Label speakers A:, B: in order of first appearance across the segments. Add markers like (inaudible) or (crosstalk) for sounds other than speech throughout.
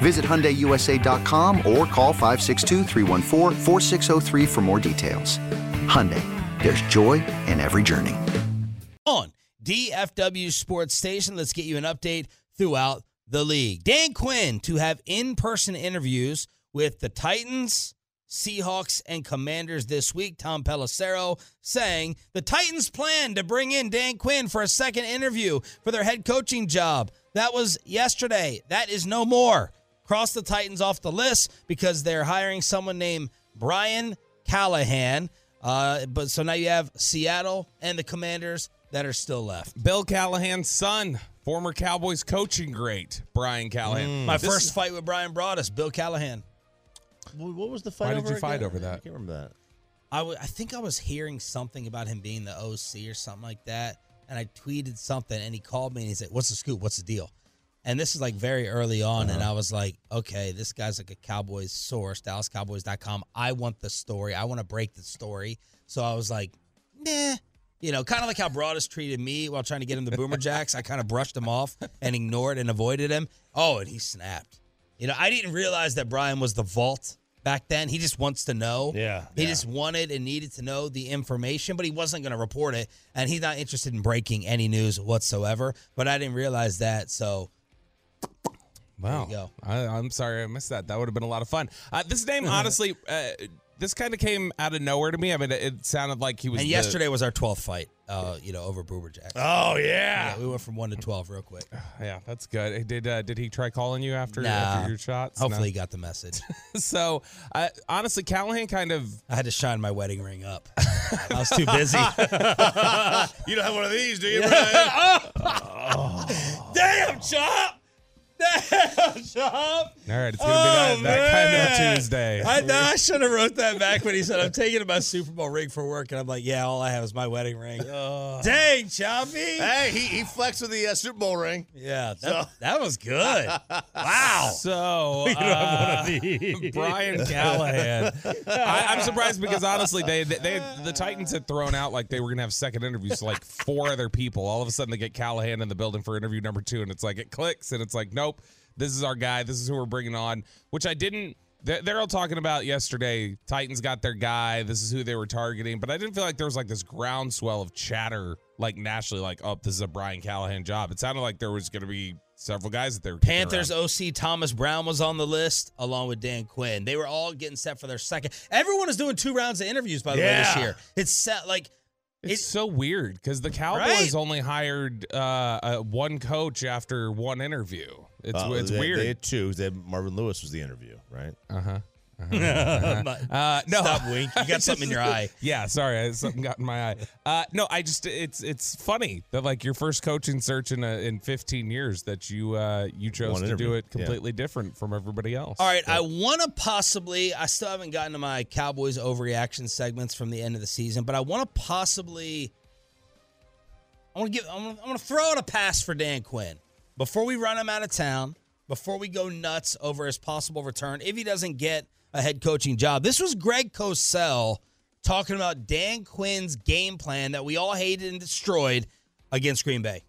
A: Visit HyundaiUSA.com or call 562-314-4603 for more details. Hyundai, there's joy in every journey.
B: on DFW Sports Station. Let's get you an update throughout the league. Dan Quinn to have in person interviews with the Titans, Seahawks, and Commanders this week. Tom Pelissero saying the Titans plan to bring in Dan Quinn for a second interview for their head coaching job. That was yesterday. That is no more. Cross the Titans off the list because they're hiring someone named Brian Callahan. Uh, but so now you have Seattle and the Commanders that are still left.
C: Bill Callahan's son, former Cowboys coaching great, Brian Callahan.
B: My
C: This
B: first
C: is-
B: fight with Bryan Broaddus, Bill Callahan.
D: What what was the fight
C: Why did
D: over
C: you fight over that?
D: I can't remember that.
B: I w- I think I was hearing something about him being the OC or something like that. And I tweeted something and he called me and he said, What's the scoop? What's the deal? And this is like very early on. And uh-huh. I was like, okay, this guy's like a Cowboys source, DallasCowboys.com. I want the story. I want to break the story. So I was like, nah. You know, kind of like how Broaddus treated me while trying to get him the Boomer Jacks. I kind of brushed him off and ignored and avoided him. Oh, and he snapped. You know, I didn't realize that Brian was the vault back then. He just wants to know.
D: Yeah,
B: He
D: yeah.
B: just wanted and needed to know the information, but he wasn't going to report it. And he's not interested in breaking any news whatsoever. But I didn't realize that. So
C: Wow.
B: you go.
C: I, I'm sorry I missed that. That would have been a lot of fun. Uh, this name, (laughs) honestly, uh, this kind of came out of nowhere to me. I mean, it, it sounded like he was.
B: and
C: the-
B: yesterday was our 12th fight, uh, you know, over Boober Jacks.
D: Oh
B: yeah,
D: yeah.
B: we went from 1 to 12 real quick. (sighs)
C: Yeah, that's good. Did uh, did he try calling you after,
B: Nah.
C: after your shots?
B: Hopefully,
C: No?
B: he got the message. (laughs)
C: so, uh, honestly, Callahan kind of.
B: I had to shine my wedding ring up. (laughs) I was too busy.
D: You don't have one of these, do you?
B: Damn, Chop! Damn, Chop!
C: All right, it's gonna be that, that kind of. Tuesday.
B: I, know I should have wrote that back when he said, I'm taking my Super Bowl ring for work. And I'm like, yeah, all I have is my wedding ring. (laughs) Dang, Choppy.
D: hey, he, he flexed with the uh, Super Bowl ring.
B: Yeah, that, that was good. (laughs) Wow.
C: So, (laughs) uh, Brian Callahan. I, I'm surprised because honestly, they, they, they the Titans had thrown out like they were gonna have second interviews to like four other people. All of a sudden, they get Callahan in the building for interview number two, and it's like it clicks, and it's like, nope, this is our guy. This is who we're bringing on. Which I didn't. They're they're all talking about yesterday. Titans got their guy. This is who they were targeting, but I didn't feel like there was like this groundswell of chatter like nationally, like, oh, this is a Brian Callahan job. It sounded like there was going to be several guys that they were
B: Panthers
C: around.
B: OC Thomas Brown was on the list along with Dan Quinn. They were all getting set for their second. Everyone is doing two rounds of interviews by the way this year. It's set like
C: It's
B: It-
C: so weird because the Cowboys
B: Right?
C: only hired uh, uh, one coach after one interview. It's
D: Uh,
C: it's
D: they,
C: weird.
D: They had two. They had Marvin Lewis was the interview, right?
C: uh huh. (laughs) (laughs)
B: But-
C: Uh, no,
B: Stop, Wink. You got (laughs) something in your eye.
C: Yeah, sorry, I- something got in my eye. Uh, no, I just it's it's funny that like your first coaching search in a, in 15 years that you uh, you chose
D: One
C: to do it completely different from everybody else.
B: All right, I want to possibly. I still haven't gotten to my Cowboys overreaction segments from the end of the season, but I want to possibly. I want to give. I'm gonna, I'm gonna throw out a pass for Dan Quinn before we run him out of town. Before we go nuts over his possible return, if he doesn't get a head coaching job, this was Greg Cosell talking about Dan Quinn's game plan that we all hated and destroyed against Green Bay.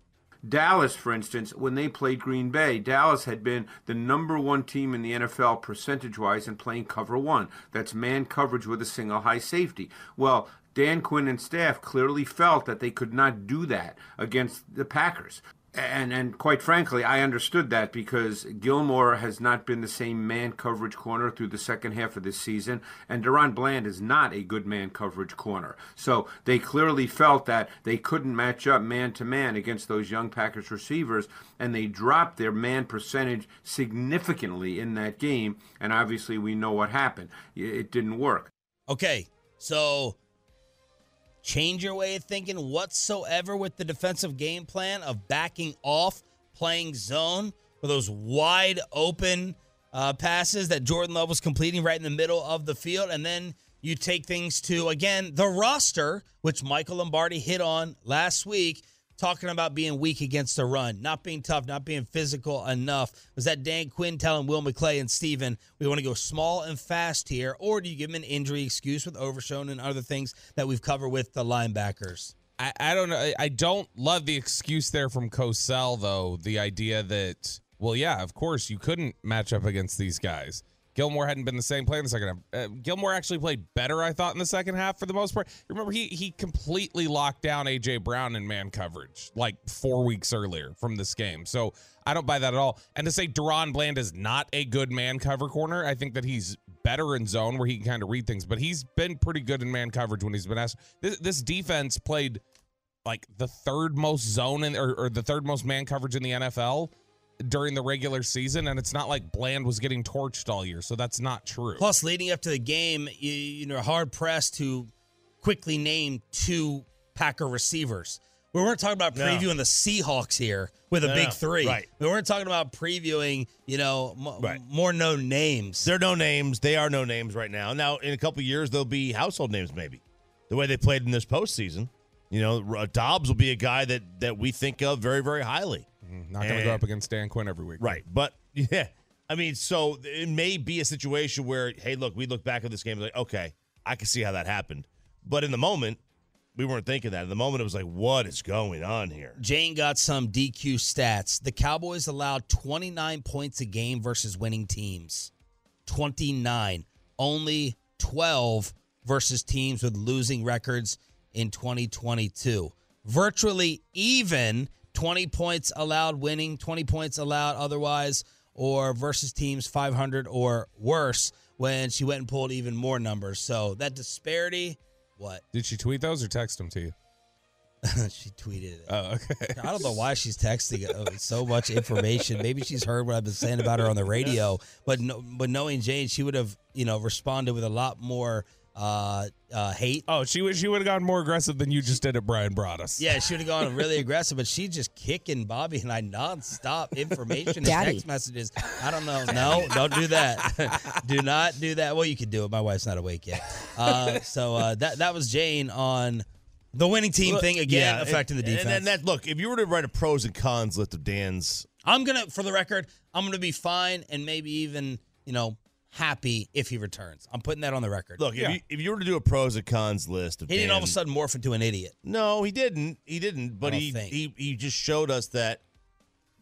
E: Dallas, for instance, when they played Green Bay, Dallas had been the number one team in the NFL percentage wise in playing cover one. That's man coverage with a single high safety. Well, Dan Quinn and staff clearly felt that they could not do that against the Packers. And and quite frankly, I understood that because Gilmore has not been the same man coverage corner through the second half of this season, and DaRon Bland is not a good man coverage corner. So they clearly felt that they couldn't match up man to man against those young Packers receivers, and they dropped their man percentage significantly in that game. And obviously, we know what happened. It didn't work.
B: Okay, so change your way of thinking whatsoever with the defensive game plan of backing off, playing zone for those wide open uh, passes that Jordan Love was completing right in the middle of the field. And then you take things to, again, the roster, which Michael Lombardi hit on last week talking about being weak against the run, not being tough, not being physical enough. Was that Dan Quinn telling Will McClay and Stephen, we want to go small and fast here? Or do you give him an injury excuse with Overshown and other things that we've covered with the linebackers?
C: I, I don't know. I don't love the excuse there from Cosell, though. The idea that, well, yeah, of course, you couldn't match up against these guys. Gilmore hadn't been the same player in the second half. Uh, Gilmore actually played better, I thought, in the second half for the most part. Remember, he he completely locked down AJ Brown in man coverage like four weeks earlier from this game. So I don't buy that at all. And to say DaRon Bland is not a good man cover corner, I think that he's better in zone where he can kind of read things. But he's been pretty good in man coverage when he's been asked. This, this defense played like the third most zone in, or, or the third most man coverage in the NFL during the regular season, and it's not like Bland was getting torched all year, so that's not true.
B: Plus, leading up to the game, you, you know, hard pressed to quickly name two Packer receivers. We weren't talking about
D: No.
B: previewing the Seahawks here with a
D: No,
B: big
D: no.
B: three.
D: Right.
B: We weren't talking about previewing, you know, m-
D: Right.
B: more known names.
D: They're no names. They are no names right now. Now, in a couple years, they'll be household names, maybe. The way they played in this postseason. You know, uh, Doubs will be a guy that that we think of very, very highly. Mm-hmm.
C: not going to go up against Dan Quinn every week.
D: Right. But (laughs) yeah, I mean, so it may be a situation where, hey, look, we look back at this game like, okay, I can see how that happened. But in the moment, we weren't thinking that. In the moment, it was like, what is going on here?
B: Jane got some DQ stats. The Cowboys allowed 29 points a game versus winning teams. 29. Only 12 versus teams with losing records in 2022. Virtually even 20 points allowed winning, 20 points allowed otherwise, or versus teams 500 or worse when she went and pulled even more numbers. So that disparity, what?
C: Did she tweet those or text them to you? (laughs)
B: she tweeted it.
C: Oh, okay.
B: I don't know why she's texting uh, so much information. Maybe she's heard what I've been saying about her on the radio, (laughs) but no, but knowing Jane, she would have you know responded with a lot more uh, uh, hate.
C: Oh, she would she would have gone more aggressive than you just did at Bryan Broaddus.
B: Yeah, she would have gone really (laughs) aggressive, but she's just kicking Bobby and I nonstop information and
F: Daddy.
B: text messages. I don't know. No, don't do that. (laughs) do not do that. Well, you could do it. My wife's not awake yet. Uh, so uh, that that was Jane on the winning team thing again,
D: Yeah,
B: affecting the defense.
D: And, then that look, if you were to write a pros and cons list of Dan's,
B: I'm gonna, for the record, I'm gonna be fine and maybe even, you know, happy if he returns. I'm putting that on the record.
D: look,
C: Yeah.
D: if, you, if you were to do a pros and cons list of
B: he didn't all of a
D: Dan-
B: sudden morph into an idiot.
D: No, he didn't. He didn't. But
B: don't
D: he,
B: think.
D: he he just showed us that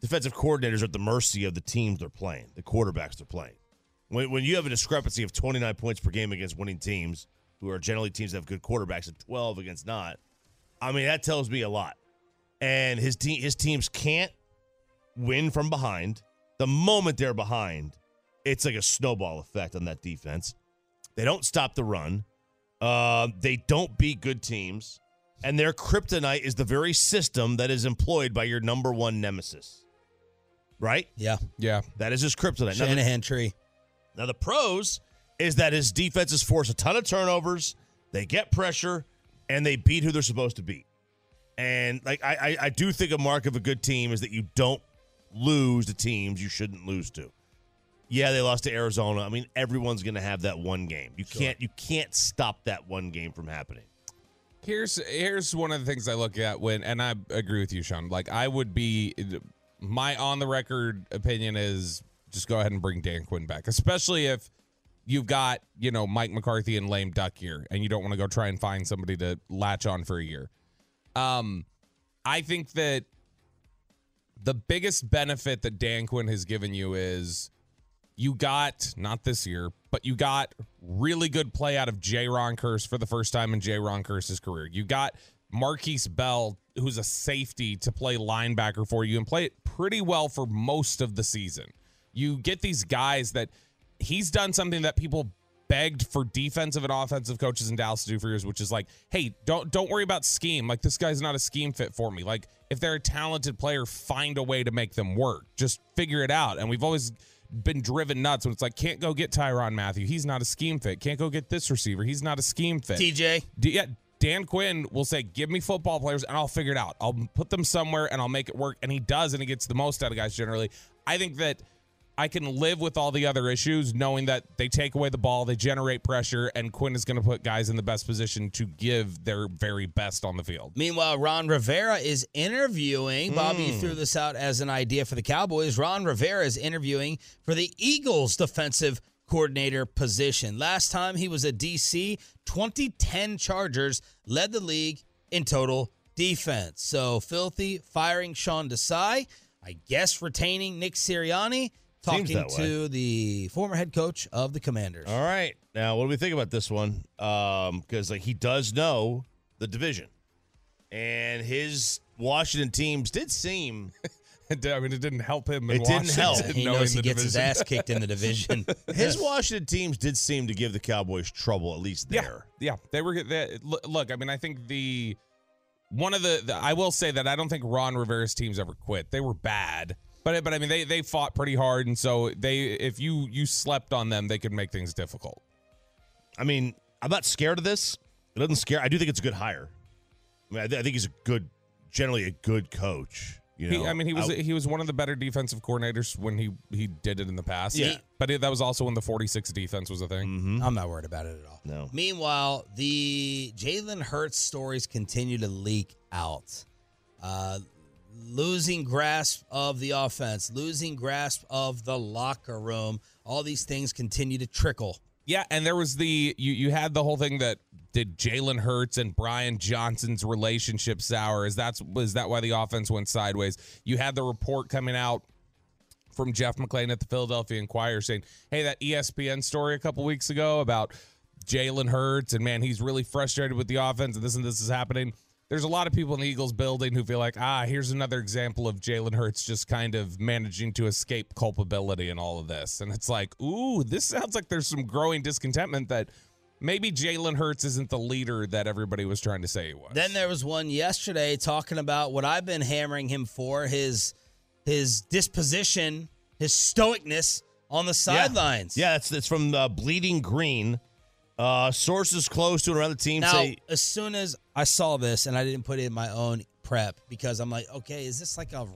D: defensive coordinators are at the mercy of the teams they're playing, the quarterbacks they're playing. When when you have a discrepancy of 29 points per game against winning teams, who are generally teams that have good quarterbacks, and 12 against not, I mean that tells me a lot. And his team his teams can't win from behind. The moment they're behind, it's like a snowball effect on that defense. They don't stop the run. Uh, they don't beat good teams. And their kryptonite is the very system that is employed by your number one nemesis. Right?
B: Yeah,
C: Yeah.
D: That is his kryptonite. Now the,
B: Shanahan tree.
D: now, the pros is that his defenses force a ton of turnovers, they get pressure, and they beat who they're supposed to beat. And like I, I, I do think a mark of a good team is that you don't lose to teams you shouldn't lose to. Yeah, they lost to Arizona. I mean, everyone's going to have that one game. You can't you can't stop that one game from happening.
C: Here's here's one of the things I look at when, and I agree with you, Sean. Like I would be, my on the record opinion is just go ahead and bring Dan Quinn back, especially if you've got you know Mike McCarthy and lame duck here, and you don't want to go try and find somebody to latch on for a year. Um, I think that the biggest benefit that Dan Quinn has given you is you got not this year, but you got really good play out of Jayron Kearse for the first time in Jayron Kearse's career. You got Markquese Bell, who's a safety, to play linebacker for you and play it pretty well for most of the season. You get these guys that he's done something that people begged for defensive and offensive coaches in Dallas to do for years, which is like, hey, don't don't worry about scheme. Like this guy's not a scheme fit for me. Like if they're a talented player, find a way to make them work. Just figure it out. And we've always been driven nuts when it's like, can't go get Tyrann Mathieu. He's not a scheme fit. Can't go get this receiver. He's not a scheme fit.
B: TJ.
C: D- yeah, Dan Quinn will say, "Give me football players, and I'll figure it out. I'll put them somewhere, and I'll make it work." And he does, and he gets the most out of guys generally. I think that I can live with all the other issues, knowing that they take away the ball, they generate pressure, and Quinn is going to put guys in the best position to give their very best on the field.
B: Meanwhile, Ron Rivera is interviewing. Bobby hmm. threw this out as an idea for the Cowboys. Ron Rivera is interviewing for the Eagles defensive coordinator position. Last time he was a DC, 2010 Chargers led the league in total defense. So Philly firing Sean Desai. I guess retaining Nick Sirianni, talking to the former head coach of the Commanders.
D: All right. Now, what do we think about this one? Um, because like he does know the division, and his Washington teams did seem (laughs)
C: I mean, it didn't help him. In
D: It didn't
C: Washington
D: help.
B: He knows he
C: the
B: gets his ass kicked in the division. (laughs)
D: his Washington teams did seem to give the Cowboys trouble at least there.
C: Yeah, they were. They, look- look, I mean, I think the one of the, the I will say that I don't think Ron Rivera's teams ever quit. They were bad, but but I mean, they they fought pretty hard, and so they if you you slept on them, they could make things difficult.
D: I mean, I'm not scared of this. It doesn't scare. I do think it's a good hire. I mean, I, th- I think he's a good, generally a good coach. You know,
C: He, I mean, he was he was one of the better defensive coordinators when he he did it in the past.
D: Yeah.
C: but it, that was also when the 46 defense was a thing.
D: Mm-hmm.
B: I'm not worried about it at all.
D: No.
B: Meanwhile, the Jalen Hurts stories continue to leak out. Uh, losing grasp of the offense, losing grasp of the locker room. All these things continue to trickle.
C: Yeah, and there was the you you had the whole thing that did Jalen Hurts and Brian Johnson's relationship sour? Is that's is that why the offense went sideways? You had the report coming out from Jeff McLane at the Philadelphia Inquirer saying, "Hey, that ESPN story a couple weeks ago about Jalen Hurts and man, he's really frustrated with the offense and this and this is happening." There's a lot of people in the Eagles building who feel like, ah, here's another example of Jalen Hurts just kind of managing to escape culpability in all of this. And it's like, ooh, this sounds like there's some growing discontentment that maybe Jalen Hurts isn't the leader that everybody was trying to say he was.
B: Then there was one yesterday talking about what I've been hammering him for his his disposition, his stoicness on the sidelines.
D: Yeah, it's that's from uh, Bleeding Green. Uh, sources close to and around the team
B: Now,
D: say
B: as soon as I saw this, and I didn't put it in my own prep because I'm like, okay, is this like a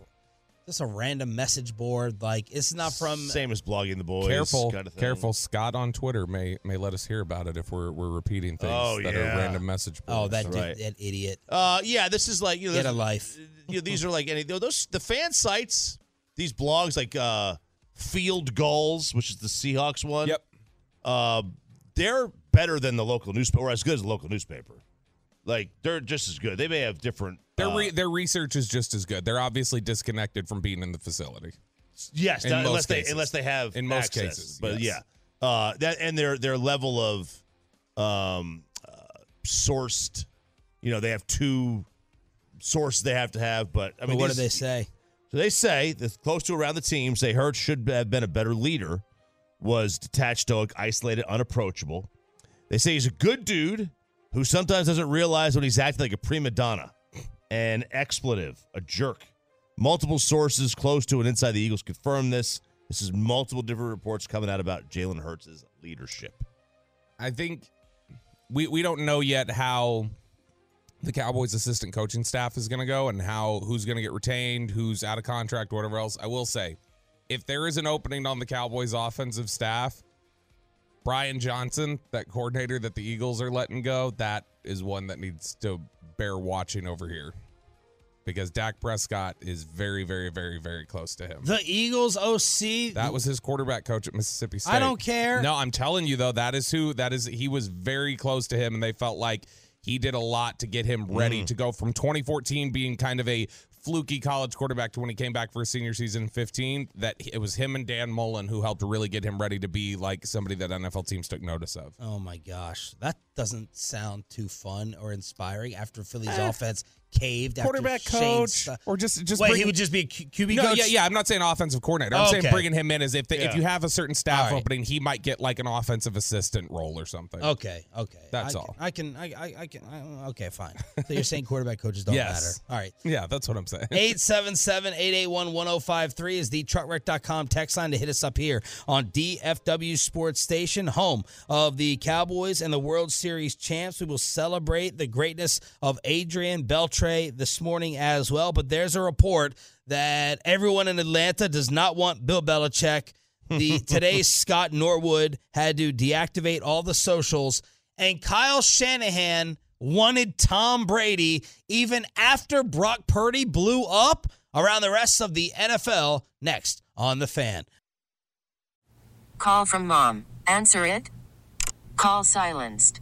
B: this a random message board? Like, it's not from.
D: same as blogging the boys.
C: careful,
D: kind of thing.
C: careful. Scott on Twitter may may let us hear about it if we're we're repeating things
D: Oh,
C: that
D: yeah.
C: are random message. Boards.
B: Oh,
C: boards.
B: that,
D: Right.
B: dude, that idiot.
D: Uh, yeah, this is like you know,
B: Get a life.
D: you know, these are like any those the fan sites, these blogs like uh, Field Gulls, which is the Seahawks one.
C: Yep.
D: Uh, they're better than the local newspaper, or as good as the local newspaper. Like they're just as good. They may have different.
C: Their
D: uh,
C: their research is just as good. They're obviously disconnected from being in the facility.
D: yes,
C: in
D: not-
C: most
D: unless they unless they have
C: In most
D: access.
C: cases,
D: But
C: yes.
D: yeah, uh, that and their their level of um, uh, sourced. You know, they have two sources they have to have, but I mean,
B: what do they say?
D: So they say that close to around the team say Hurts should have been a better leader, was detached, stoic, isolated, unapproachable. They say he's a good dude who sometimes doesn't realize when he's acting like a prima donna, an expletive, a jerk. Multiple sources close to and inside the Eagles confirm this. This is multiple different reports coming out about Jalen Hurts' leadership.
C: I think we we don't know yet how the Cowboys assistant coaching staff is going to go and how who's going to get retained, who's out of contract, whatever else. I will say, if there is an opening on the Cowboys offensive staff, Brian Johnson, that coordinator that the Eagles are letting go, that is one that needs to bear watching over here. Because Dak Prescott is very, very, very, very close to him.
B: The Eagles OC.
C: That was his quarterback coach at Mississippi State.
B: I don't care.
C: No, I'm telling you though, that is who that is. He was very close to him, and they felt like he did a lot to get him ready mm. to go from 2014 being kind of a fluky college quarterback to when he came back for his senior season in 15 that it was him and Dan Mullen who helped really get him ready to be like somebody that NFL teams took notice of.
B: Oh my gosh, that doesn't sound too fun or inspiring after Philly's
C: Eh.
B: offense caved.
C: Quarterback coach or just just
B: Wait,
C: bring-
B: he would just be a Q- QB
C: no,
B: coach.
C: yeah, yeah. I'm not saying offensive coordinator. I'm saying bringing him in as if the, if you have a certain staff
B: right.
C: opening, he might get like an offensive assistant role or something.
B: Okay, okay.
C: That's
B: I
C: all.
B: Can, I can, I, I, I can. I, okay, fine. So you're saying quarterback coaches don't (laughs)
C: Yes.
B: matter. All right.
C: Yeah, that's what I'm saying. (laughs)
B: 877-881-1053 is the truckwreck.com text line to hit us up here on DFW Sports Station, home of the Cowboys and the World Series champs. We will celebrate the greatness of Adrian Beltre this morning as well. But there's a report that everyone in Atlanta does not want Bill Belichick. The (laughs) today's Scott Norwood had to deactivate all the socials, and Kyle Shanahan wanted Tom Brady even after Brock Purdy blew up around the rest of the NFL. Next on the fan.
G: Call from mom. Answer it. Call silenced.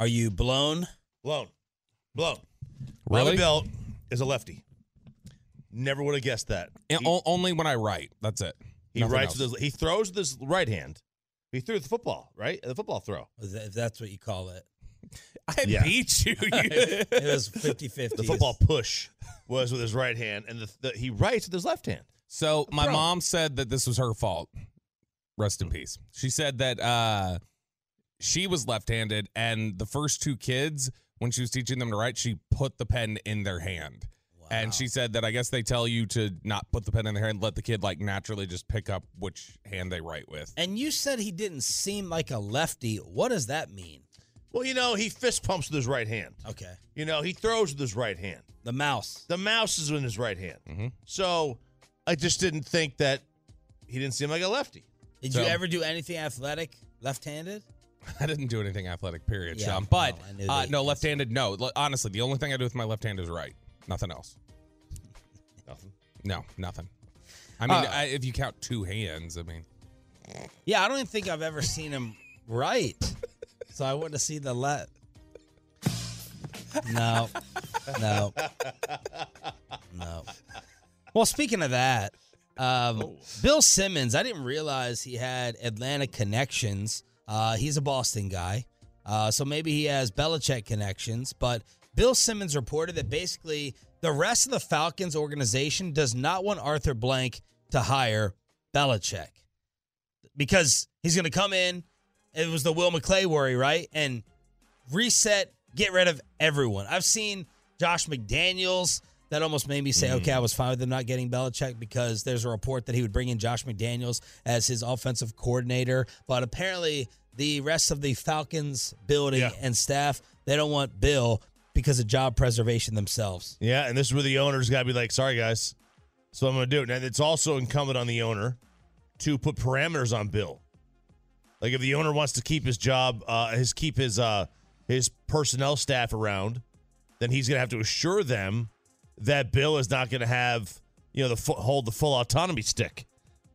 B: Are you blown?
D: Blown. Blown.
C: Really?
D: Bobby Belt is a lefty. Never would have guessed that.
C: And
D: He,
C: o- only when I write. That's it.
D: he
C: Nothing
D: writes
C: else.
D: with his, he throws with his right hand. He threw the football, right? The football throw.
B: If that's what you call it. (laughs)
C: I
D: Yeah.
C: beat you. You- (laughs)
B: It was 50 50.
D: The football push was with his right hand, and the, the, he writes with his left hand.
C: So my
D: Bro.
C: mom said that this was her fault. Rest in peace. She said that uh, she was left-handed, and the first two kids, when she was teaching them to write, she put the pen in their hand. And she said that I guess they tell you to not put the pen in their hand, let the kid like naturally just pick up which hand they write with.
B: And you said he didn't seem like a lefty. What does that mean?
D: Well, you know, he fist pumps with his right hand.
B: Okay.
D: You know, he throws with his right hand.
B: The mouse.
D: The mouse is in his right hand.
C: Mm-hmm.
D: So I just didn't think that he didn't seem like a lefty.
B: Did
C: So-
B: you ever do anything athletic left handed? (laughs)
C: I didn't do anything athletic, period,
B: Yeah,
C: Sean. But
B: no,
C: uh, no, left-handed, no. Honestly, the only thing I do with my left hand is right. Nothing else.
D: Nothing.
C: No, nothing. I mean,
B: Uh,
C: I, if you count two hands, I mean,
B: Yeah, I don't even think I've ever seen him right. So I wouldn't have seen the let. No, no, no. Well, speaking of that, um, Bill Simmons, I didn't realize he had Atlanta connections. Uh, he's a Boston guy. Uh, so maybe he has Belichick connections. But Bill Simmons reported that basically the rest of the Falcons organization does not want Arthur Blank to hire Belichick because he's going to come in. It was the Will McClay worry, right? And reset, get rid of everyone. I've seen Josh McDaniels. That almost made me say, okay, I was fine with them not getting Belichick because there's a report that he would bring in Josh McDaniels as his offensive coordinator. But apparently, the rest of the Falcons building
D: Yeah.
B: and staff, they don't want Bill because of job preservation themselves.
D: Yeah, and this is where the owner's got to be like, sorry, guys. So I'm going to do it. And it's also incumbent on the owner to put parameters on Bill. Like if the owner wants to keep his job, uh, his keep his uh, his personnel staff around, then he's going to have to assure them that Bill is not going to have you know the hold the full autonomy stick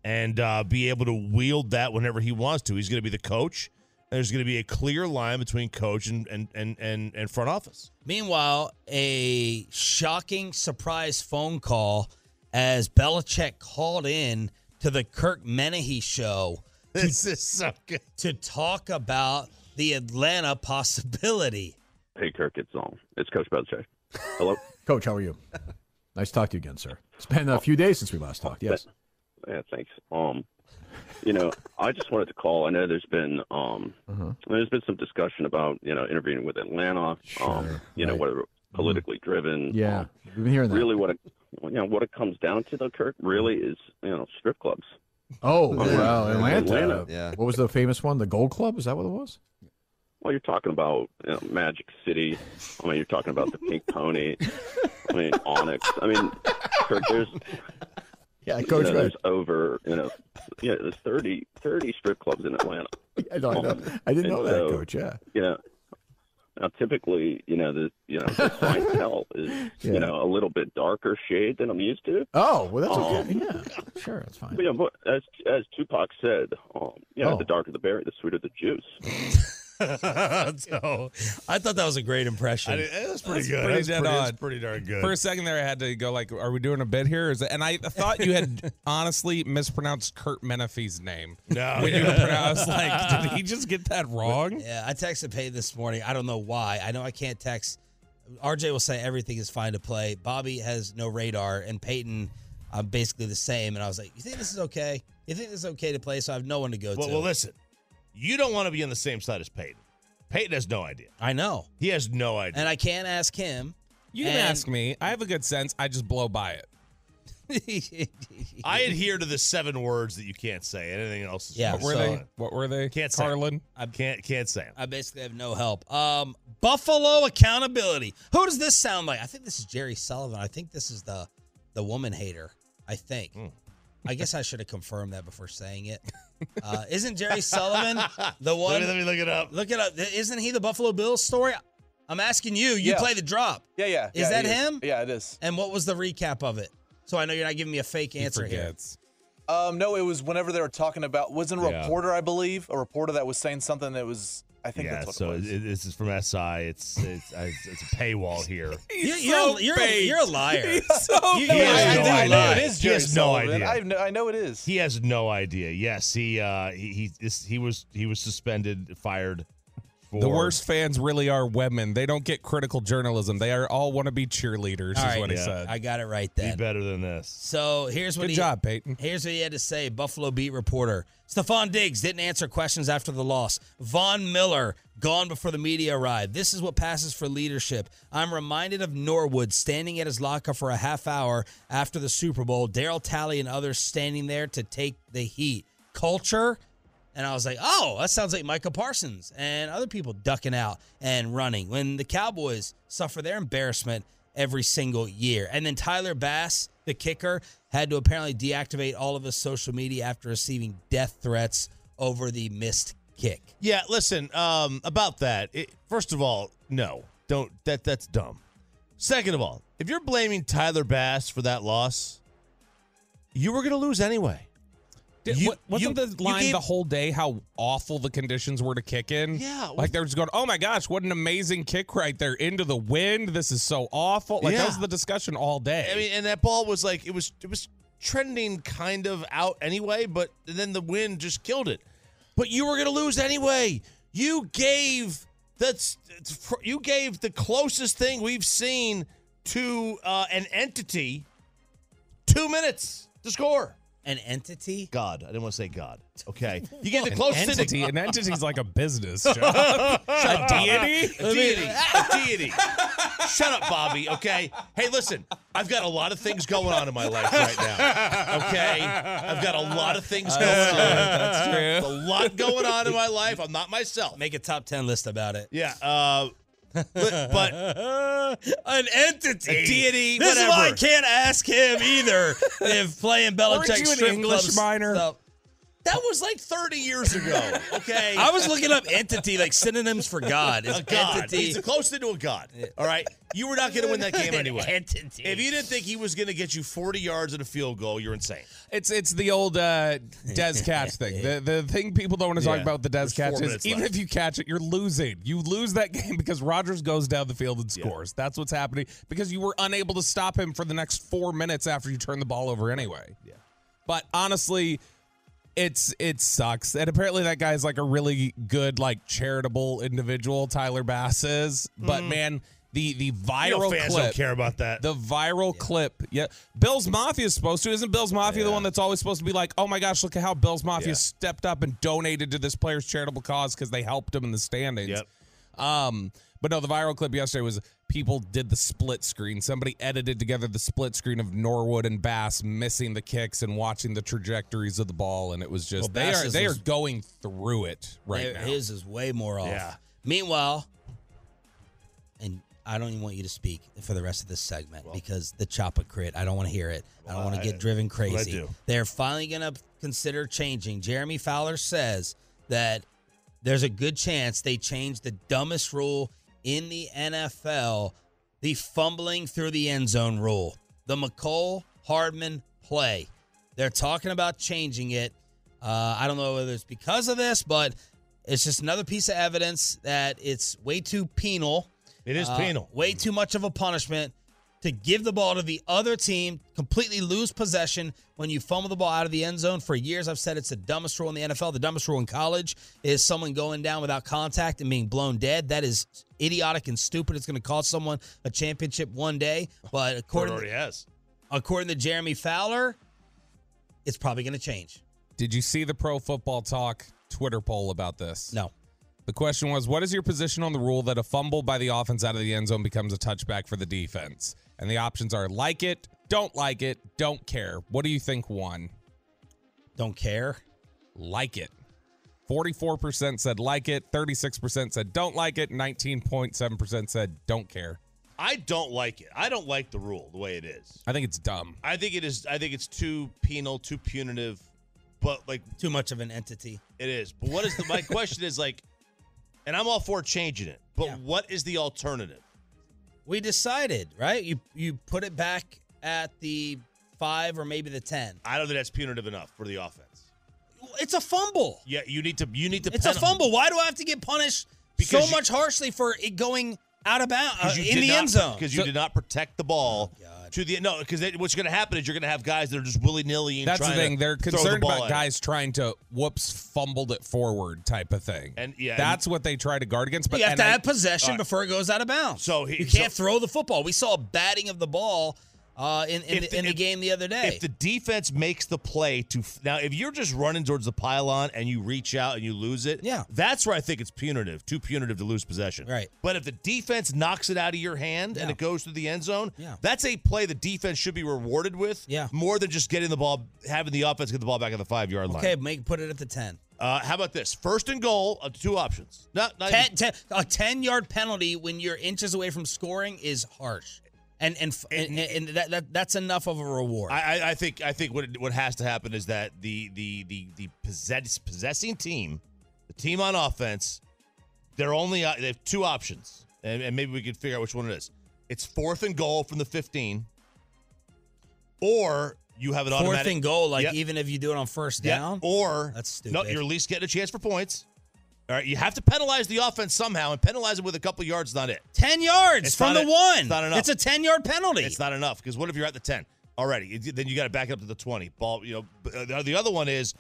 D: and uh, be able to wield that whenever he wants to. He's going to be the coach. And there's going to be a clear line between coach and and and and, and front office.
B: Meanwhile, a shocking surprise phone call as Belichick called in to the Kirk Minihane show
D: This is so good.
B: to talk about the Atlanta possibility.
H: Hey, Kirk, it's um, it's Coach Belichick. Hello. (laughs)
I: Coach, how are you? nice to talk to you again, sir. It's been a few days since we last talked. Yes.
H: Yeah, thanks. Um, you know, I just wanted to call. I know there's been um,
I: Uh-huh.
H: there's been some discussion about you know interviewing with Atlanta. um,
I: Sure,
H: you know,
I: right.
H: whether politically driven.
I: Yeah,
H: Um,
I: we've been hearing that.
H: really, what it you know what it comes down to though, Kirk, really is you know strip clubs.
I: Oh,
H: Yeah.
I: well, Atlanta.
H: Atlanta.
J: Yeah.
I: What was the famous one? The Gold Club? Is that what it was?
H: Well, you're talking about you know, Magic City. I mean, you're talking about the Pink Pony. I mean, Onyx. I mean, Kirk, there's
I: Yeah,
H: you
I: Coach.
H: know, there's over you know yeah there's 30, 30 strip clubs in Atlanta. (laughs)
I: I, know, I, know. I didn't know that,
H: so-
I: Coach. Yeah.
H: You know, now typically you know the you know the clientele is (laughs)
I: Yeah.
H: you know a little bit darker shade than I'm used to.
I: Oh, well, that's
H: Um,
I: okay. Yeah, sure, that's fine.
H: But, you know, but as as Tupac said, um, you know,
I: Oh.
H: the darker the berry, the sweeter the juice. (laughs) (laughs)
B: so, I thought that was a great impression.
D: I, was eh, pretty
C: That's
D: good.
C: pretty
D: that's
C: dead
D: pretty,
C: on.
D: pretty darn good.
C: For a second there, I had to go like, "Are we doing a bit here?" Is it, and I thought you had (laughs) honestly mispronounced Curt Menefee's name.
D: no,
C: When you
D: yeah. (laughs)
C: pronounced like, did he just get that wrong?
B: Yeah, I texted Peyton this morning. I don't know why. I know I can't text. RJ will say everything is fine to play. Bobby has no radar, and Peyton, I'm basically the same. And I was like, "You think this is okay? You think this is okay to play?" So I have no one to go
D: well,
B: to.
D: well, listen. You don't want to be on the same side as Peyton. Peyton has no idea.
B: I know,
D: He has no idea.
B: and I can't ask him.
C: You can
B: And-
C: ask me. I have a good sense. I just blow by it. (laughs)
D: I adhere to the seven words that you can't say. Anything else is
B: Yeah,
C: What were
B: so-
C: they? What were they?
D: Can't say.
C: Carlin.
D: I can't can't say 'em.
B: I basically have no help. Um, Buffalo accountability. Who does this sound like? I think this is Jerry Sullivan. I think this is the the woman hater. I think.
D: Hmm.
B: I guess I should have confirmed that before saying it. Uh, isn't Jerry Sullivan the
D: Let
B: one?
D: me, let me look it up.
B: Look it up. Isn't he the Buffalo Bills story? I'm asking you. You
J: Yeah.
B: play the drop.
J: Yeah, yeah.
B: Is
J: yeah,
B: that
J: he
B: him?
J: Yeah, it is.
B: And what was the recap of it? So I know you're not giving me a fake
C: He
B: answer here.
J: Um, no, it was whenever they were talking about wasn't a
D: Yeah.
J: reporter, I believe, a reporter that was saying something that was. I think
D: yeah,
J: that's what
D: so
J: it was.
D: it- this is from SI. It's it's it's, it's a paywall (laughs) here.
B: You're,
C: He's
B: you're,
C: so
B: you're, you're a liar. (laughs)
C: He's so
B: You-
D: He has no
J: I, I know
D: idea.
J: it is
D: He
J: Jerry
D: has no idea.
J: I, know, I know it is.
D: He has no idea. Yes, he uh he he this, he was he was suspended, fired. For,
C: The worst fans really are women. They don't get critical journalism. They are all want to be cheerleaders.
B: All
C: is
B: right,
C: what he
D: yeah.
C: said.
B: I got it right
D: there.
B: Be
D: better than this.
B: So here's what
C: Good
B: he
C: job, Peyton.
B: Here's what he had to say. Buffalo beat reporter Stefon Diggs didn't answer questions after the loss. Von Miller gone before the media arrived. This is what passes for leadership. I'm reminded of Norwood standing at his locker for a half hour after the Super Bowl. Darryl Talley and others standing there to take the heat. Culture. And I was like, oh, that sounds like Micah Parsons and other people ducking out and running when the Cowboys suffer their embarrassment every single year. And then Tyler Bass, the kicker, had to apparently deactivate all of his social media after receiving death threats over the missed kick.
D: Yeah, listen, um, about that. It, first of all, no, don't. That that's dumb. Second of all, if you're blaming Tyler Bass for that loss, you were going to lose anyway.
C: Did,
D: You-
C: wasn't
D: you-
C: the line
D: gave-
C: the whole day how awful the conditions were to kick in?
D: Yeah,
C: Like they were just going, oh my gosh, what an amazing kick right there into the wind. This is so awful. Like that was the discussion all day.
D: I mean, and that ball was like it was it was trending kind of out anyway, but then the wind just killed it. But you were going to lose anyway. You gave that's you gave the closest thing we've seen to uh, an entity two minutes to score.
B: An entity?
D: God, I didn't want to say God. (laughs) Okay, you get the
C: an
D: closest
C: entity,
D: thing.
C: an entity's like a business, (laughs) John. a deity?
D: A deity. A deity. Shut up, Bobby. Okay. Hey, listen. I've got a lot of things going on in my life right now. Okay. I've got a lot of things going on.
C: That's true.
D: a lot going on in my life. I'm not myself.
B: Make a top 10 list about it.
D: Yeah. Uh, but, but (laughs)
B: An entity.
D: A deity,
B: This is why I can't ask him either (laughs) if playing Belichick strip
C: English
B: club
C: minor?
B: stuff.
D: That was like 30 years ago. (laughs) Okay.
B: I was looking up entity, like synonyms for God. It's
D: a god.
B: entity.
D: He's the closest to a god. All right. You were not going to win that (laughs) game anyway.
B: entity.
D: If you didn't think he was going to get you 40 yards and a field goal, you're insane.
C: It's it's the old uh, Dez catch (laughs) thing. The the thing people don't want to talk
D: Yeah.
C: about with the Dez
D: There's four
C: catch is even
D: left.
C: if you catch it, you're losing. You lose that game because Rodgers goes down the field and scores. That's what's happening because you were unable to stop him for the next four minutes after you turn the ball over anyway.
D: Yeah.
C: But honestly, It's it sucks, and apparently that guy's like a really good, like charitable individual. Tyler Bass is, but
D: Mm.
C: man, the the viral
D: fans
C: clip,
D: don't care about that.
C: the viral clip, yeah. Bill's Mafia is supposed to, isn't Bill's Mafia the one that's always supposed to be like, oh my gosh, look at how Bill's Mafia
D: Yeah.
C: stepped up and donated to this player's charitable cause because they helped him in the standings.
D: Yep.
C: Um, but no, the viral clip yesterday was people did the split screen. Somebody edited together the split screen of Norwood and Bass missing the kicks and watching the trajectories of the ball, and it was just
B: Well,
C: they are they are going through it right
B: Their-
C: now.
B: His is way more off.
D: Yeah.
B: Meanwhile, and I don't even want you to speak for the rest of this segment because the chop chopper crit. I don't want to hear it. I don't want to get driven crazy. They're finally going to consider changing. Jeremy Fowler says that there's a good chance they change the dumbest rule in the NFL, the fumbling through the end zone rule, the Mecole Hardman play. They're talking about changing it. Uh, I don't know whether it's because of this, but it's just another piece of evidence that it's way too penal.
D: It is
B: uh,
D: penal.
B: Way too much of a punishment to give the ball to the other team, completely lose possession when you fumble the ball out of the end zone. For years, I've said it's the dumbest rule in the NFL. The dumbest rule in college is someone going down without contact and being blown dead. That is idiotic and stupid. It's going to cost someone a championship one day. But
D: It
B: according
D: already has.
B: according to Jeremy Fowler, it's probably going to change.
C: Did you see the Pro Football Talk Twitter poll about this?
B: No.
C: The question was, what is your position on the rule that a fumble by the offense out of the end zone becomes a touchback for the defense? And the options are like it, don't like it, don't care. What do you think won?
B: Don't care.
C: Like it. 44% said like it, 36% said don't like it, 19.7% said don't care.
D: I don't like it. I don't like the rule the way it is.
C: I think it's dumb.
D: I think it is. I think it's too penal, too punitive. But like
B: Too much of an entity.
D: it is. But what is the? my (laughs) question is like, and I'm all for changing it. But
B: Yeah.
D: what is the alternative?
B: We decided, right? You you put it back at the five or maybe the ten.
D: I don't think that's punitive enough for the offense.
B: It's a fumble.
D: Yeah, you need to. You need to.
B: It's a fumble. Why do I have to get punished
D: Because
B: so
D: you-
B: much harshly for it going out of bounds uh, in the end zone?
D: because you did not protect the ball to the no. Because what's going to happen is you're going to have guys that are just willy nilly.
C: That's the thing. They're concerned
D: the
C: about
D: at it.
C: guys trying to whoops fumbled it forward type of thing.
D: And, yeah,
C: that's what they try to guard against. But
B: you have to
C: I-
B: have possession
D: all right.
B: before it goes out of bounds.
D: So he-
B: you can't
D: so-
B: throw the football. We saw a batting of the ball uh, in in, the, in the
D: if-
B: game the other day.
D: If the defense makes the play to now, if you're just running towards the pylon and you reach out and you lose it,
B: Yeah.
D: that's where I think it's punitive, too punitive to lose possession.
B: Right.
D: But if the defense knocks it out of your hand and it goes through the end zone,
B: Yeah.
D: that's a play the defense should be rewarded with.
B: Yeah.
D: More than just getting the ball, having the offense get the ball back at the five yard line.
B: okay, make put it at the ten.
D: Uh, how about this? First and goal, uh, two options. Not, not even-
B: 10, 10 a 10 yard penalty when you're inches away from scoring is harsh. And and and, and, that, that that's enough of a reward.
D: I, I- think I think what what has to happen is that the the the the possess, possessing team, the team on offense, they're only uh, they have two options, and, and maybe we could figure out which one it is. It's fourth and goal from the fifteen, or you have an
B: Fourth
D: automatic
B: and goal, like
D: Yep.
B: even if you do it on first
D: Yep.
B: down.
D: or
B: That's stupid.
D: No, you're at least getting a chance for points. All right, you have to penalize the offense somehow, and penalize it with a couple yards. Not it.
B: 10 yards
D: It's
B: from
D: not
B: the one.
D: it's not enough.
B: It's a 10 yard penalty.
D: It's not enough because what if you're at the ten already? Then you got to back it up to the twenty. Ball, you know. b- uh, The other one is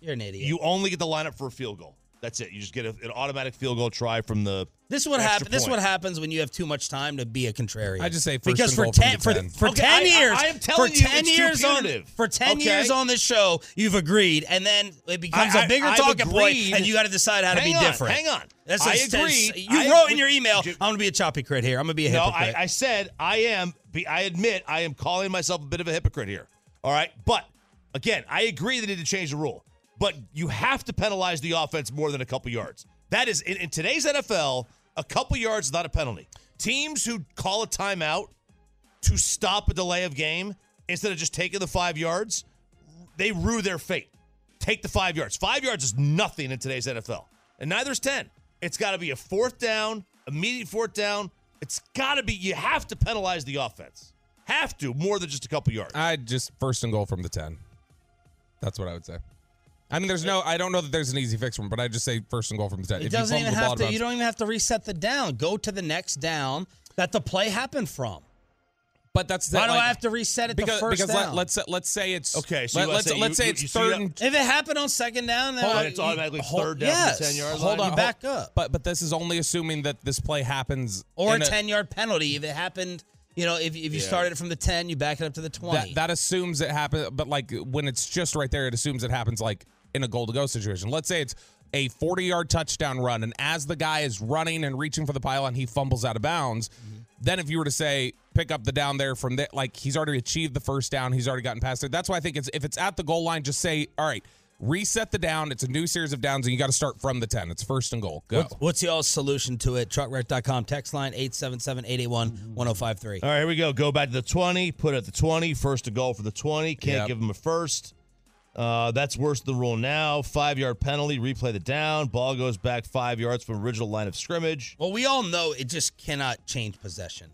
B: You're an idiot.
D: you only get the lineup for a field goal. That's it. You just get a, an automatic field goal try from the.
B: this is what happens. This is what happens when you have too much time to be a contrarian.
C: I just say first
B: because
C: and
B: for
C: goal from
B: ten
C: the
B: for
C: 10.
B: for
D: Okay,
B: ten
D: I- I-
B: years,
D: I am telling
B: for
D: you
B: ten
D: it's too
B: years on for ten
D: Okay.
B: years on this show, you've agreed, and then it becomes
D: I-
B: a bigger
D: I- I've
B: talking
D: agreed.
B: and you got to decide how to be
D: on,
B: different.
D: hang on.
B: That's
D: I
B: a- that's-
D: agreed.
B: You
D: I
B: wrote in your email,
D: Ju-
B: "I'm going to be a choppy crit here. I'm going to be a
D: No,
B: hypocrite."
D: I, I said I am. Be, I admit I am calling myself a bit of a hypocrite here. All right, but again, I agree they need to change the rule, but you have to penalize the offense more than a couple yards. That is in, in today's NFL, a couple yards is not a penalty. Teams who call a timeout to stop a delay of game instead of just taking the five yards, they rue their fate. Take the five yards. Five yards is nothing in today's NFL, and neither is ten. It's got to be a fourth down, immediate fourth down. It's got to be. You have to penalize the offense. Have to more than just a couple yards.
C: I just first and goal from the 10. That's what I would say. I mean, there's no, I don't know that there's an easy fix for him, but I just say first and goal from the 10.
B: it
C: If you
B: doesn't
C: fumble
B: even have to.
C: bounds-
B: You don't even have to reset the down. Go to the next down that the play happened from.
C: But that's the,
B: Why do
C: like-
B: I have to reset it
C: because
B: the first
C: because
B: down?
C: let, let's let's say it's
D: Okay, so
C: let, let's
D: say
C: let's
D: you-
C: say
D: you-
C: it's
D: you see
C: third
D: that-
C: and
B: if it happened on second down, then
C: Hold
B: I-
C: on,
D: it's automatically
B: hold-
D: third down from the
B: yes.
D: 10-yard
C: hold
D: line?
C: on,
B: You back
C: hold-
B: up.
C: But but this is only assuming that this play happens
B: or a ten yard penalty if it happened. You know, if, if you
D: Yeah.
B: started it from the ten, you back it up to the twenty.
C: That that assumes it happens, but like when it's just right there, it assumes it happens like in a goal to go situation. Let's say it's a 40 yard touchdown run, and as the guy is running and reaching for the pylon, he fumbles out of bounds. Then if you were to say pick up the down there from there, like he's already achieved the first down, he's already gotten past it. That's why I think it's if it's at the goal line, just say all right. Reset the down. It's a new series of downs, and you got to start from the 10. It's first and goal. Go.
B: What's, what's y'all's solution to it? Truckwreck.com text line 877-881-1053.
D: All right, here we go. Go back to the 20, put it at the 20, first to goal for the 20. Can't
C: Yep.
D: give him a first. Uh, that's worse than the rule now. Five yard penalty, replay the down. Ball goes back five yards from original line of scrimmage.
B: Well, we all know it just cannot change possession.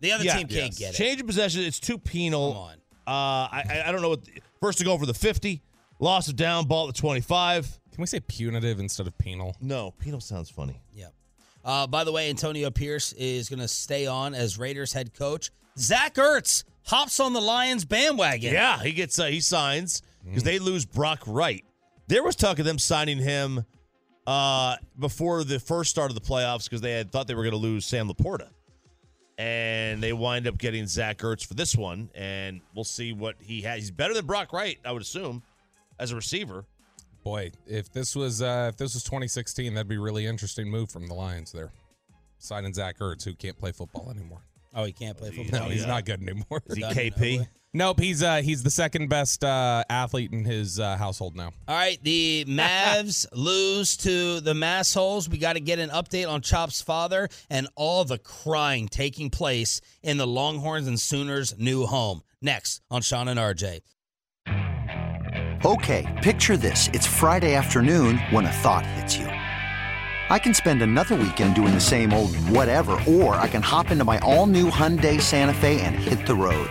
B: The other
D: Yeah,
B: team can't
D: yes.
B: get it.
D: Change of possession, it's too penal.
B: Come on.
D: Uh, I, I- I don't know what. First to go for the 50, loss of down, ball at the 25.
C: Can we say punitive instead of penal?
D: No, penal sounds funny.
B: Yeah. Uh, by the way, Antonio Pierce is going to stay on as Raiders head coach. Zach Ertz hops on the Lions bandwagon.
D: Yeah, he gets uh, he signs because they lose Brock Wright. There was talk of them signing him uh, before the first start of the playoffs because they had thought they were going to lose Sam LaPorta, and they wind up getting Zach Ertz for this one, and we'll see what he has. He's better than Brock Wright, I would assume, as a receiver.
C: Boy, if this was uh, if this was 2016, that'd be a really interesting move from the Lions there. Signing Zach Ertz, who can't play football anymore.
B: Oh, he can't play football.
C: No, he's
D: yeah.
C: not good anymore.
D: Is he (laughs) KP?
B: Over.
C: Nope, he's uh he's the second best uh, athlete in his uh, household now.
B: All right, the Mavs (laughs) lose to the Massholes. We got to get an update on Chop's father and all the crying taking place in the Longhorns and Sooners' new home. Next on Shan and RJ.
A: Okay, picture this. It's Friday afternoon when a thought hits you. I can spend another weekend doing the same old whatever, or I can hop into my all new Hyundai Santa Fe and hit the road.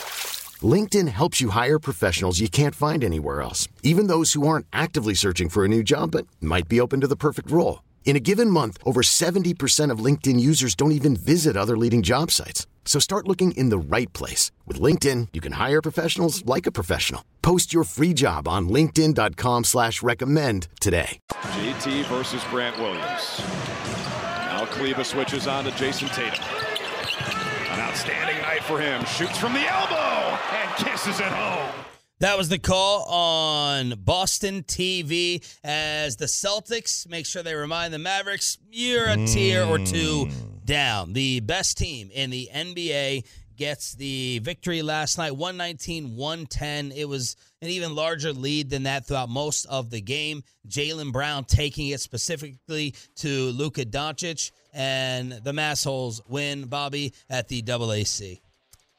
K: LinkedIn helps you hire professionals you can't find anywhere else, even those who aren't actively searching for a new job but might be open to the perfect role. In a given month, over 70% of LinkedIn users don't even visit other leading job sites. So start looking in the right place. With LinkedIn, you can hire professionals like a professional. Post your free job on linkedin.com slash recommend today.
L: JT versus Grant Williams. Now Kleber switches on to Jayson Tatum. An outstanding night for him. Shoots from the elbow and kisses it home.
B: That was the call on Boston TV as the Celtics make sure they remind the Mavericks you're a tier or two hmm. down. The best team in the NBA gets the victory last night 119 110. It was an even larger lead than that throughout most of the game. Jaylen Brown taking it specifically to Luka Doncic, and the Massholes win, Bobby, at the AAC.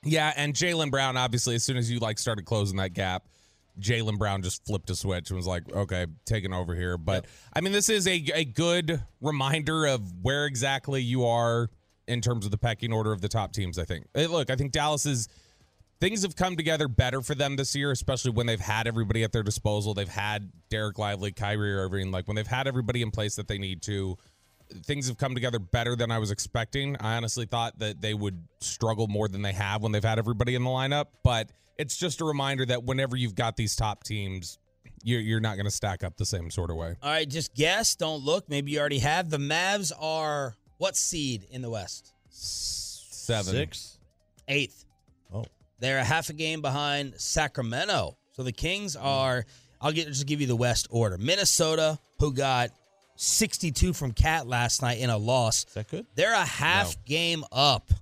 C: Yeah, and Jaylen Brown, obviously, as soon as you like started closing that gap, Jaylen Brown just flipped a switch and was like, okay, taking over here. But I mean, this is a, a good reminder of where exactly you are in terms of the pecking order of the top teams, I think. Look, I think Dallas is things have come together better for them this year, especially when they've had everybody at their disposal. They've had Dereck Lively, Kyrie Irving, like when they've had everybody in place that they need to. Things have come together better than I was expecting. I honestly thought that they would struggle more than they have when they've had everybody in the lineup, but it's just a reminder that whenever you've got these top teams, you're not going to stack up the same sort of way.
B: All right, just guess. Don't look. Maybe you already have. The Mavs are what seed in the West?
C: Seven.
D: Six.
B: Eighth.
D: Oh.
B: They're a half a game behind Sacramento. So the Kings are, I'll get, just give you the West order. Minnesota, who got 62 from KAT last night in a loss. Is
D: that good?
B: They're a half game up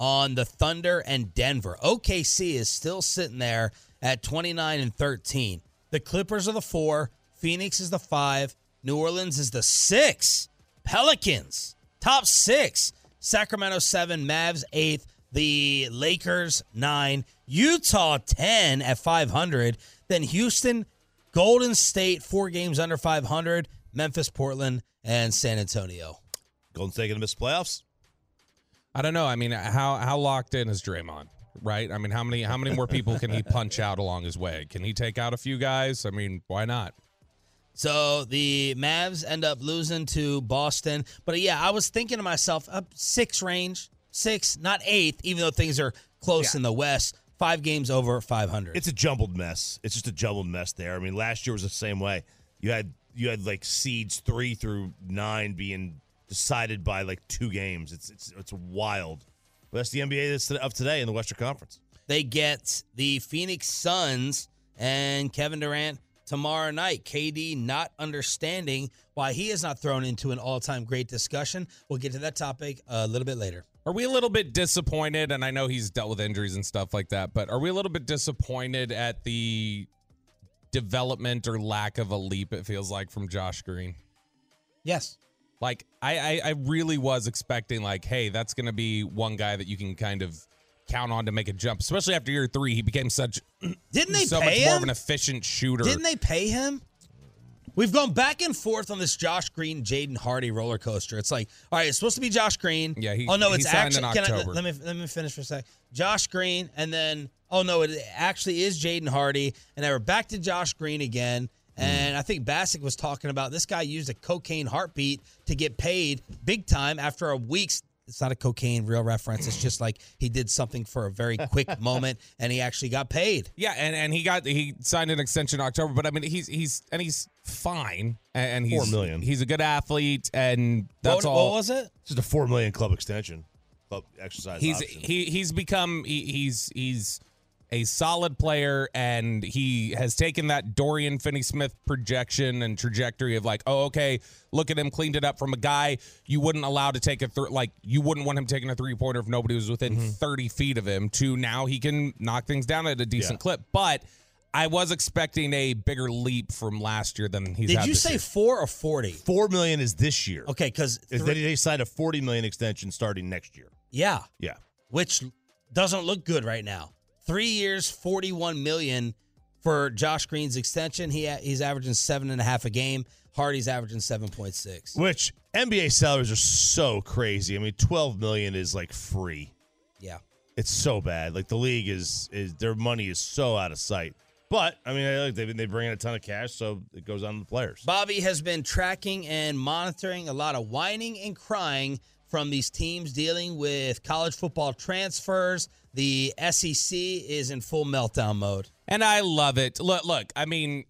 B: on the Thunder and Denver. OKC is still sitting there at 29 and 13. The Clippers are the four. Phoenix is the five. New Orleans is the six. Pelicans, top six. Sacramento seven. Mavs eighth. The Lakers nine. Utah 10 at 500. Then Houston, Golden State, four games under 500, Memphis, Portland, and San Antonio.
D: Golden State gonna miss playoffs.
C: I don't know. I mean, how how locked in is Draymond? Right. I mean, how many how many more people can he (laughs) punch out along his way? Can he take out a few guys? I mean, why not?
B: So the Mavs end up losing to Boston. But yeah, I was thinking to myself, up six range, six, not eighth, even though things are close in the West. Five games over 500.
D: It's a jumbled mess. It's just a jumbled mess there. I mean, last year was the same way. You had you had like seeds three through nine being decided by like two games. It's it's it's wild. But that's the NBA that's of today in the Western Conference.
B: they get the Phoenix Suns and Kevin Durant tomorrow night. KD not understanding why he is not thrown into an all time great discussion. We'll get to that topic a little bit later.
C: Are we a little bit disappointed? And I know he's dealt with injuries and stuff like that, but are we a little bit disappointed at the development or lack of a leap? It feels like from Josh Green.
B: Yes.
C: Like I, I, I really was expecting like, hey, that's going to be one guy that you can kind of count on to make a jump, especially after year three. He became such (clears throat)
B: Didn't they
C: so
B: pay
C: much more of
B: him?
C: an efficient shooter.
B: Didn't they pay him? We've gone back and forth on this Josh Green, Jaden Hardy roller coaster. It's like, all right, it's supposed to be Josh Green.
C: Yeah, he-
B: oh no, it's actually. Can I, let me let me finish for a sec. Josh Green, and then oh no, it actually is Jaden Hardy, and then we're back to Josh Green again. And I think Bassick was talking about this guy used a cocaine heartbeat to get paid big time after a week's. It's not a cocaine real reference. It's just like he did something for a very quick (laughs) moment, and he actually got paid.
C: Yeah, and, and he got he signed an extension in October, but I mean he's he's and he's fine and he's
D: Four million.
C: He's a good athlete and that's
B: what,
C: all.
B: what was it?
D: It's just a four million club extension, club exercise.
C: he's
D: option.
C: he he's become he, he's he's a solid player and he has taken that Dorian Finney-Smith projection and trajectory of like, oh okay, look at him cleaned it up from a guy you wouldn't allow to take a th- like you wouldn't want him taking a three-pointer if nobody was within mm-hmm. 30 feet of him to now he can knock things down at a decent
D: Yeah.
C: clip. But I was expecting a bigger leap from last year than he's
B: Did
C: had
B: you
C: this
B: say
C: year.
B: four or forty?
D: four million is this year.
B: Okay, because
D: Is that they signed a forty million extension starting next year.
B: yeah,
D: Yeah.
B: which doesn't look good right now. Three years, forty-one million for Josh Green's extension. He he's averaging seven and a half a game. Hardy's averaging seven point six.
D: Which NBA salaries are so crazy. I mean, twelve million is like free.
B: Yeah,
D: It's so bad. Like the league is is their money is so out of sight. But I mean, like they they bring in a ton of cash, so it goes on to the players.
B: Bobby has been tracking and monitoring a lot of whining and crying from these teams dealing with college football transfers. The SEC is in full meltdown mode.
C: And I love it. Look, look. I mean,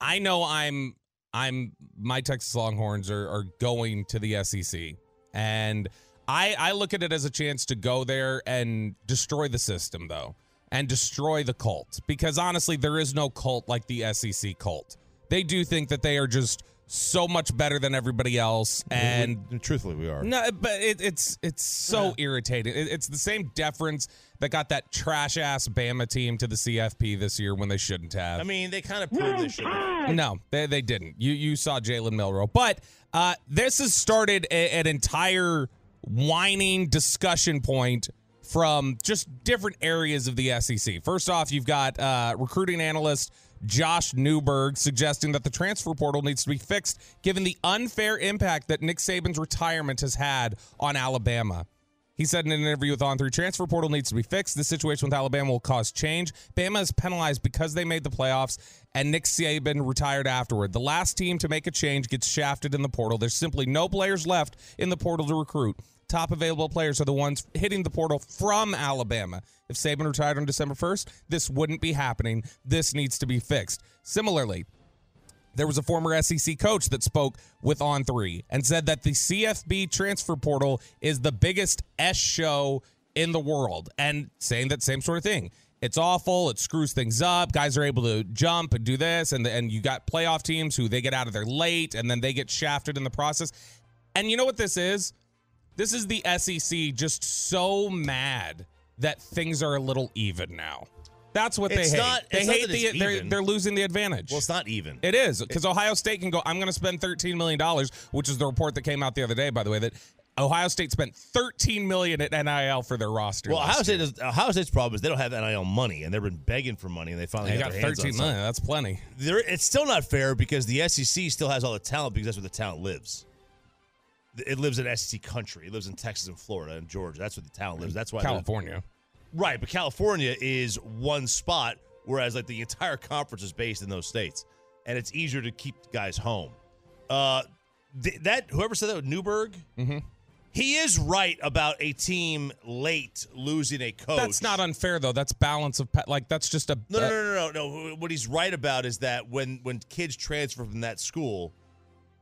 C: I know I'm, I'm. My Texas Longhorns are, are going to the SEC, and I, I look at it as a chance to go there and destroy the system, though, and destroy the cult. Because honestly, there is no cult like the SEC cult. They do think that they are just so much better than everybody else, and
D: And truthfully, we are.
C: no, but it, it's it's so irritating. It, it's the same deference that got that trash ass Bama team to the CFP this year when they shouldn't have.
D: I mean, they kind of proved they should.
C: no, they, they didn't. You you saw Jalen Milroe, but uh, this has started a, an entire whining discussion point from just different areas of the SEC. First off, you've got uh, recruiting analyst Josh Newberg suggesting that the transfer portal needs to be fixed given the unfair impact that Nick Saban's retirement has had on Alabama. He said in an interview with On3 Transfer Portal needs to be fixed. The situation with Alabama will cause change. Bama is penalized because they made the playoffs and Nick Saban retired afterward. The last team to make a change gets shafted in the portal. There's simply no players left in the portal to recruit. Top available players are the ones hitting the portal from Alabama. If Saban retired on December 1st, this wouldn't be happening. This needs to be fixed. Similarly, there was a former SEC coach that spoke with On3 and said that the CFB transfer portal is the biggest S show in the world, and saying that same sort of thing. It's awful. It screws things up. Guys are able to jump and do this, and and you got playoff teams who they get out of there late, and then they get shafted in the process. And you know what this is? This is the SEC just so mad that things are a little even now. That's what
D: It's
C: they hate.
D: not-
C: they hate
D: that
C: the
D: it's
C: they're,
D: even.
C: they're losing the advantage.
D: Well, it's not even.
C: It is because Ohio State can go. I'm going to spend 13 million dollars, which is the report that came out the other day, by the way. That Ohio State spent 13 million at NIL for their roster.
D: Well, Ohio State is, Ohio State's problem is they don't have NIL money, and they've been begging for money, and they finally
C: They
D: got,
C: got
D: their hands on
C: million.
D: something.
C: That's plenty.
D: There, it's still not fair because the SEC still has all the talent because that's where the talent lives. It lives in SEC country. It lives in Texas and Florida and Georgia. That's where the talent lives. That's why
C: California.
D: Right, but California is one spot, whereas like the entire conference is based in those states, and it's easier to keep guys home. Uh, th- that whoever said that Newberg,
C: mm-hmm.
D: he is right about a team late losing a coach.
C: That's not unfair though. That's balance of like that's just a
D: No, no, no, no, no, no. What he's right about is that when when kids transfer from that school,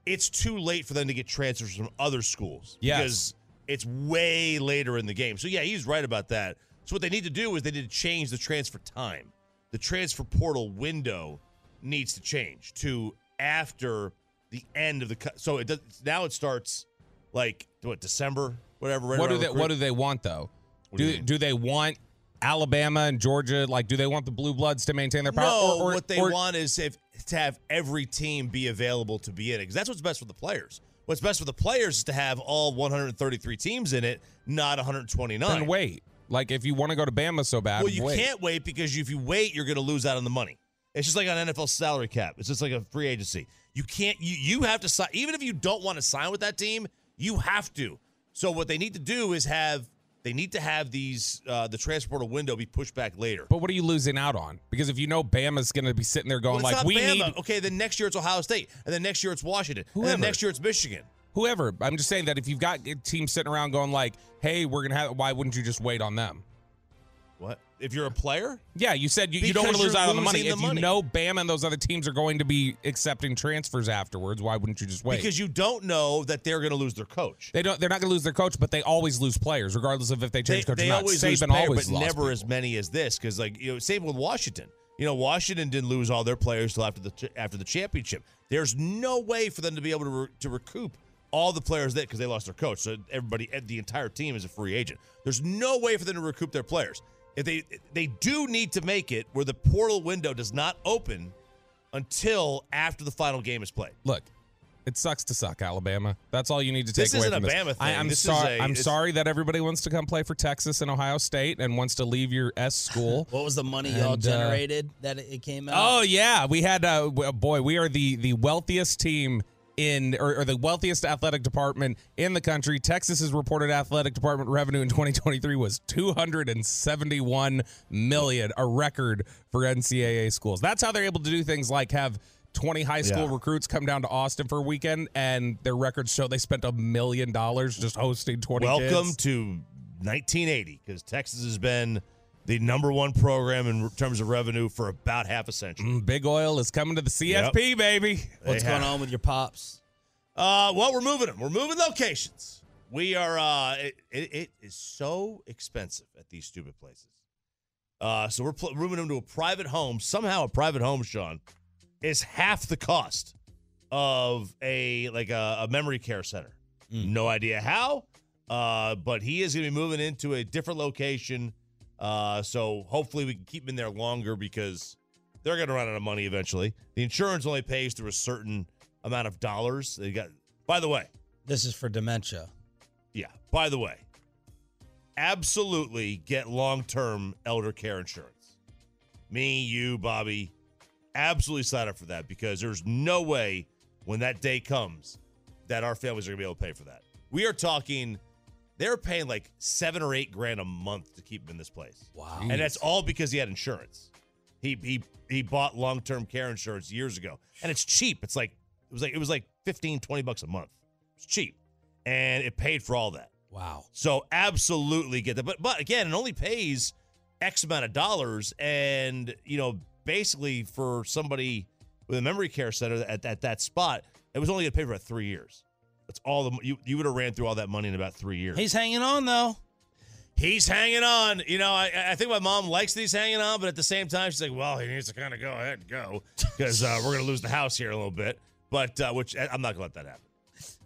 D: it's too late for them to get transfers from other schools.
C: Yes.
D: Because it's way later in the game. So yeah, he's right about that. So what they need to do is they need to change the transfer time. The transfer portal window needs to change to after the end of the cut. So it does now it starts like what December, whatever. right
C: what do they
D: recruit-
C: What do they want though?
D: What do
C: do do they want Alabama and Georgia? Like, do they want the blue bloods to maintain their power?
D: No,
C: or, or-
D: what they
C: or-
D: want is if, to have every team be available to be in it because that's what's best for the players. What's best for the players is to have all 133 teams in it, not 129.
C: Then wait. Like, if you want to go to Bama so bad,
D: Well, you
C: wait.
D: can't wait because if you wait, you're going to lose out on the money. It's just like on NFL salary cap. It's just like a free agency. You can't. You you have to sign. Even if you don't want to sign with that team, you have to. So what they need to do is have. They need to have these uh, the transporter window be pushed back later.
C: But what are you losing out on? Because if you know Bama's going to be sitting there going
D: Well,
C: like, we
D: Bama.
C: need
D: Okay, then next year it's Ohio State, and then next year it's Washington, and
C: Whoever.
D: then next year it's Michigan.
C: whoever. I'm just saying that if you've got teams sitting around going like, hey, we're gonna have. Why wouldn't you just wait on them?
D: If you're a player?
C: Yeah, you said you, you don't want to lose out on the money.
D: losing
C: If
D: the
C: you know Bama and those other teams are going to be accepting transfers afterwards, why wouldn't you just wait?
D: Because you don't know that they're going to lose their coach.
C: they don't. They're not going to lose their coach, but they always lose players, regardless of if they
D: They,
C: change coach
D: they
C: or not.
D: always
C: Saban
D: lose player,
C: always
D: but never
C: people.
D: as many as this. Because like you know, same with Washington. You know, Washington didn't lose all their players till after the after the championship. There's no way for them to be able to re- to recoup all the players that because they lost their coach. So everybody, the entire team is a free agent. There's no way for them to recoup their players. If they they do need to make it where the portal window does not open until after the final game is played.
C: Look, it sucks to suck, Alabama. That's all you need to take
D: This
C: away
D: isn't
C: from
D: a
C: this.
D: Bama
C: I,
D: thing.
C: I'm
D: This is
C: sorry.
D: a-
C: I'm sorry that everybody wants to come play for Texas and Ohio State and wants to leave your S school. (laughs)
B: What was the money y'all
C: And, uh,
B: generated that it it came out?
C: Oh yeah, we had uh, boy, we are the the wealthiest team in or, or the wealthiest athletic department in the country. Texas's reported athletic department revenue in 2023 was 271 million, a record for NCAA schools. That's how they're able to do things like have 20 high school
D: Yeah.
C: recruits come down to Austin for a weekend and their records show they spent a million dollars just hosting 20
D: Welcome
C: kids.
D: to 1980 because Texas has been the number one program in terms of revenue for about half a century.
C: Mm, Big oil is coming to the CFP, baby.
B: What's
D: They
B: going
D: have-
B: on with your pops?
D: Uh, well, we're moving them. We're moving locations. We are. Uh, it, it, it is so expensive at these stupid places. Uh, so we're pl- moving them to a private home. Somehow, a private home, Shan, is half the cost of a like a, a memory care center. No idea how, uh, but he is going to be moving into a different location. Uh, so hopefully we can keep them in there longer because they're going to run out of money eventually. The insurance only pays through a certain amount of dollars. They got. By the way,
B: This is for dementia.
D: yeah. By the way, absolutely get long-term elder care insurance. Me, you, Bobby, absolutely sign up for that because there's no way when that day comes that our families are gonna be able to pay for that. We are talking. They're paying like seven or eight grand a month to keep him in this place.
B: Wow.
D: And that's all because he had insurance. He he he bought long-term care insurance years ago. And it's cheap. It's like it was like it was like 15 20 bucks a month. It's cheap. And it paid for all that.
B: Wow.
D: So absolutely get that. But but again, it only pays X amount of dollars. And you know, basically for somebody with a memory care center at, at that spot, it was only gonna pay for about three years. That's all the you you would have ran through all that money in about three years.
B: He's hanging on though.
D: He's hanging on. You know, I, I think my mom likes that he's hanging on, but at the same time, she's like, well, he needs to kind of go ahead and go because uh, we're going to lose the house here a little bit. But uh, which I'm not going to let that happen.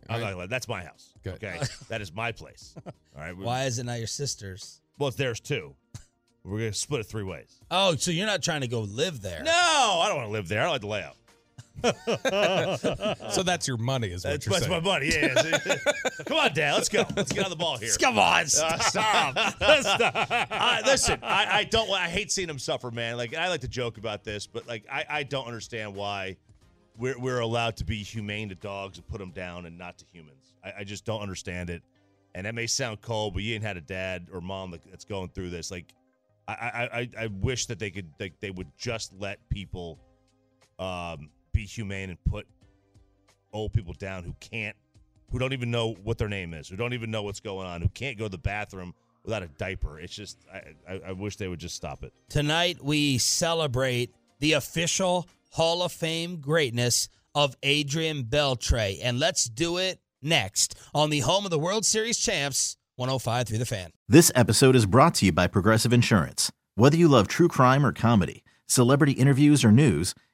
D: I'm not going to let. That's my house.
C: Good.
D: Okay, (laughs) that is my place. All right. we-
B: Why is it not your sister's?
D: Well, it's theirs too. We're going to split it three ways.
B: Oh, so you're not trying to go live there?
D: No, I don't want to live there. I like the layout. (laughs)
C: so that's your money, is what
D: That's,
C: you're
D: that's
C: saying.
D: my money. Yeah. yeah. (laughs) Come on, Dad. Let's go. Let's get on the ball here.
B: Come on,
D: Uh, (laughs)
B: stop.
D: stop. I, listen, I, I don't. I hate seeing him suffer, man. Like I like to joke about this, but like I, I don't understand why we're we're allowed to be humane to dogs and put them down and not to humans. I, I just don't understand it. And that may sound cold, but you ain't had a dad or mom that's going through this. Like I I, I, I wish that they could like they would just let people um, be humane and put old people down who can't who don't even know what their name is, who don't even know what's going on, who can't go to the bathroom without a diaper. It's just, I, I, I wish they would just stop it.
B: Tonight, we celebrate the official Hall of Fame greatness of Adrian Beltre. And let's do it next on the home of the World Series champs, 105 through the fan.
F: This episode is brought to you by Progressive Insurance. Whether you love true crime or comedy, celebrity interviews or news,